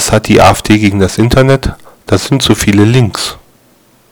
Was hat die AfD gegen das Internet? Das sind zu viele Links.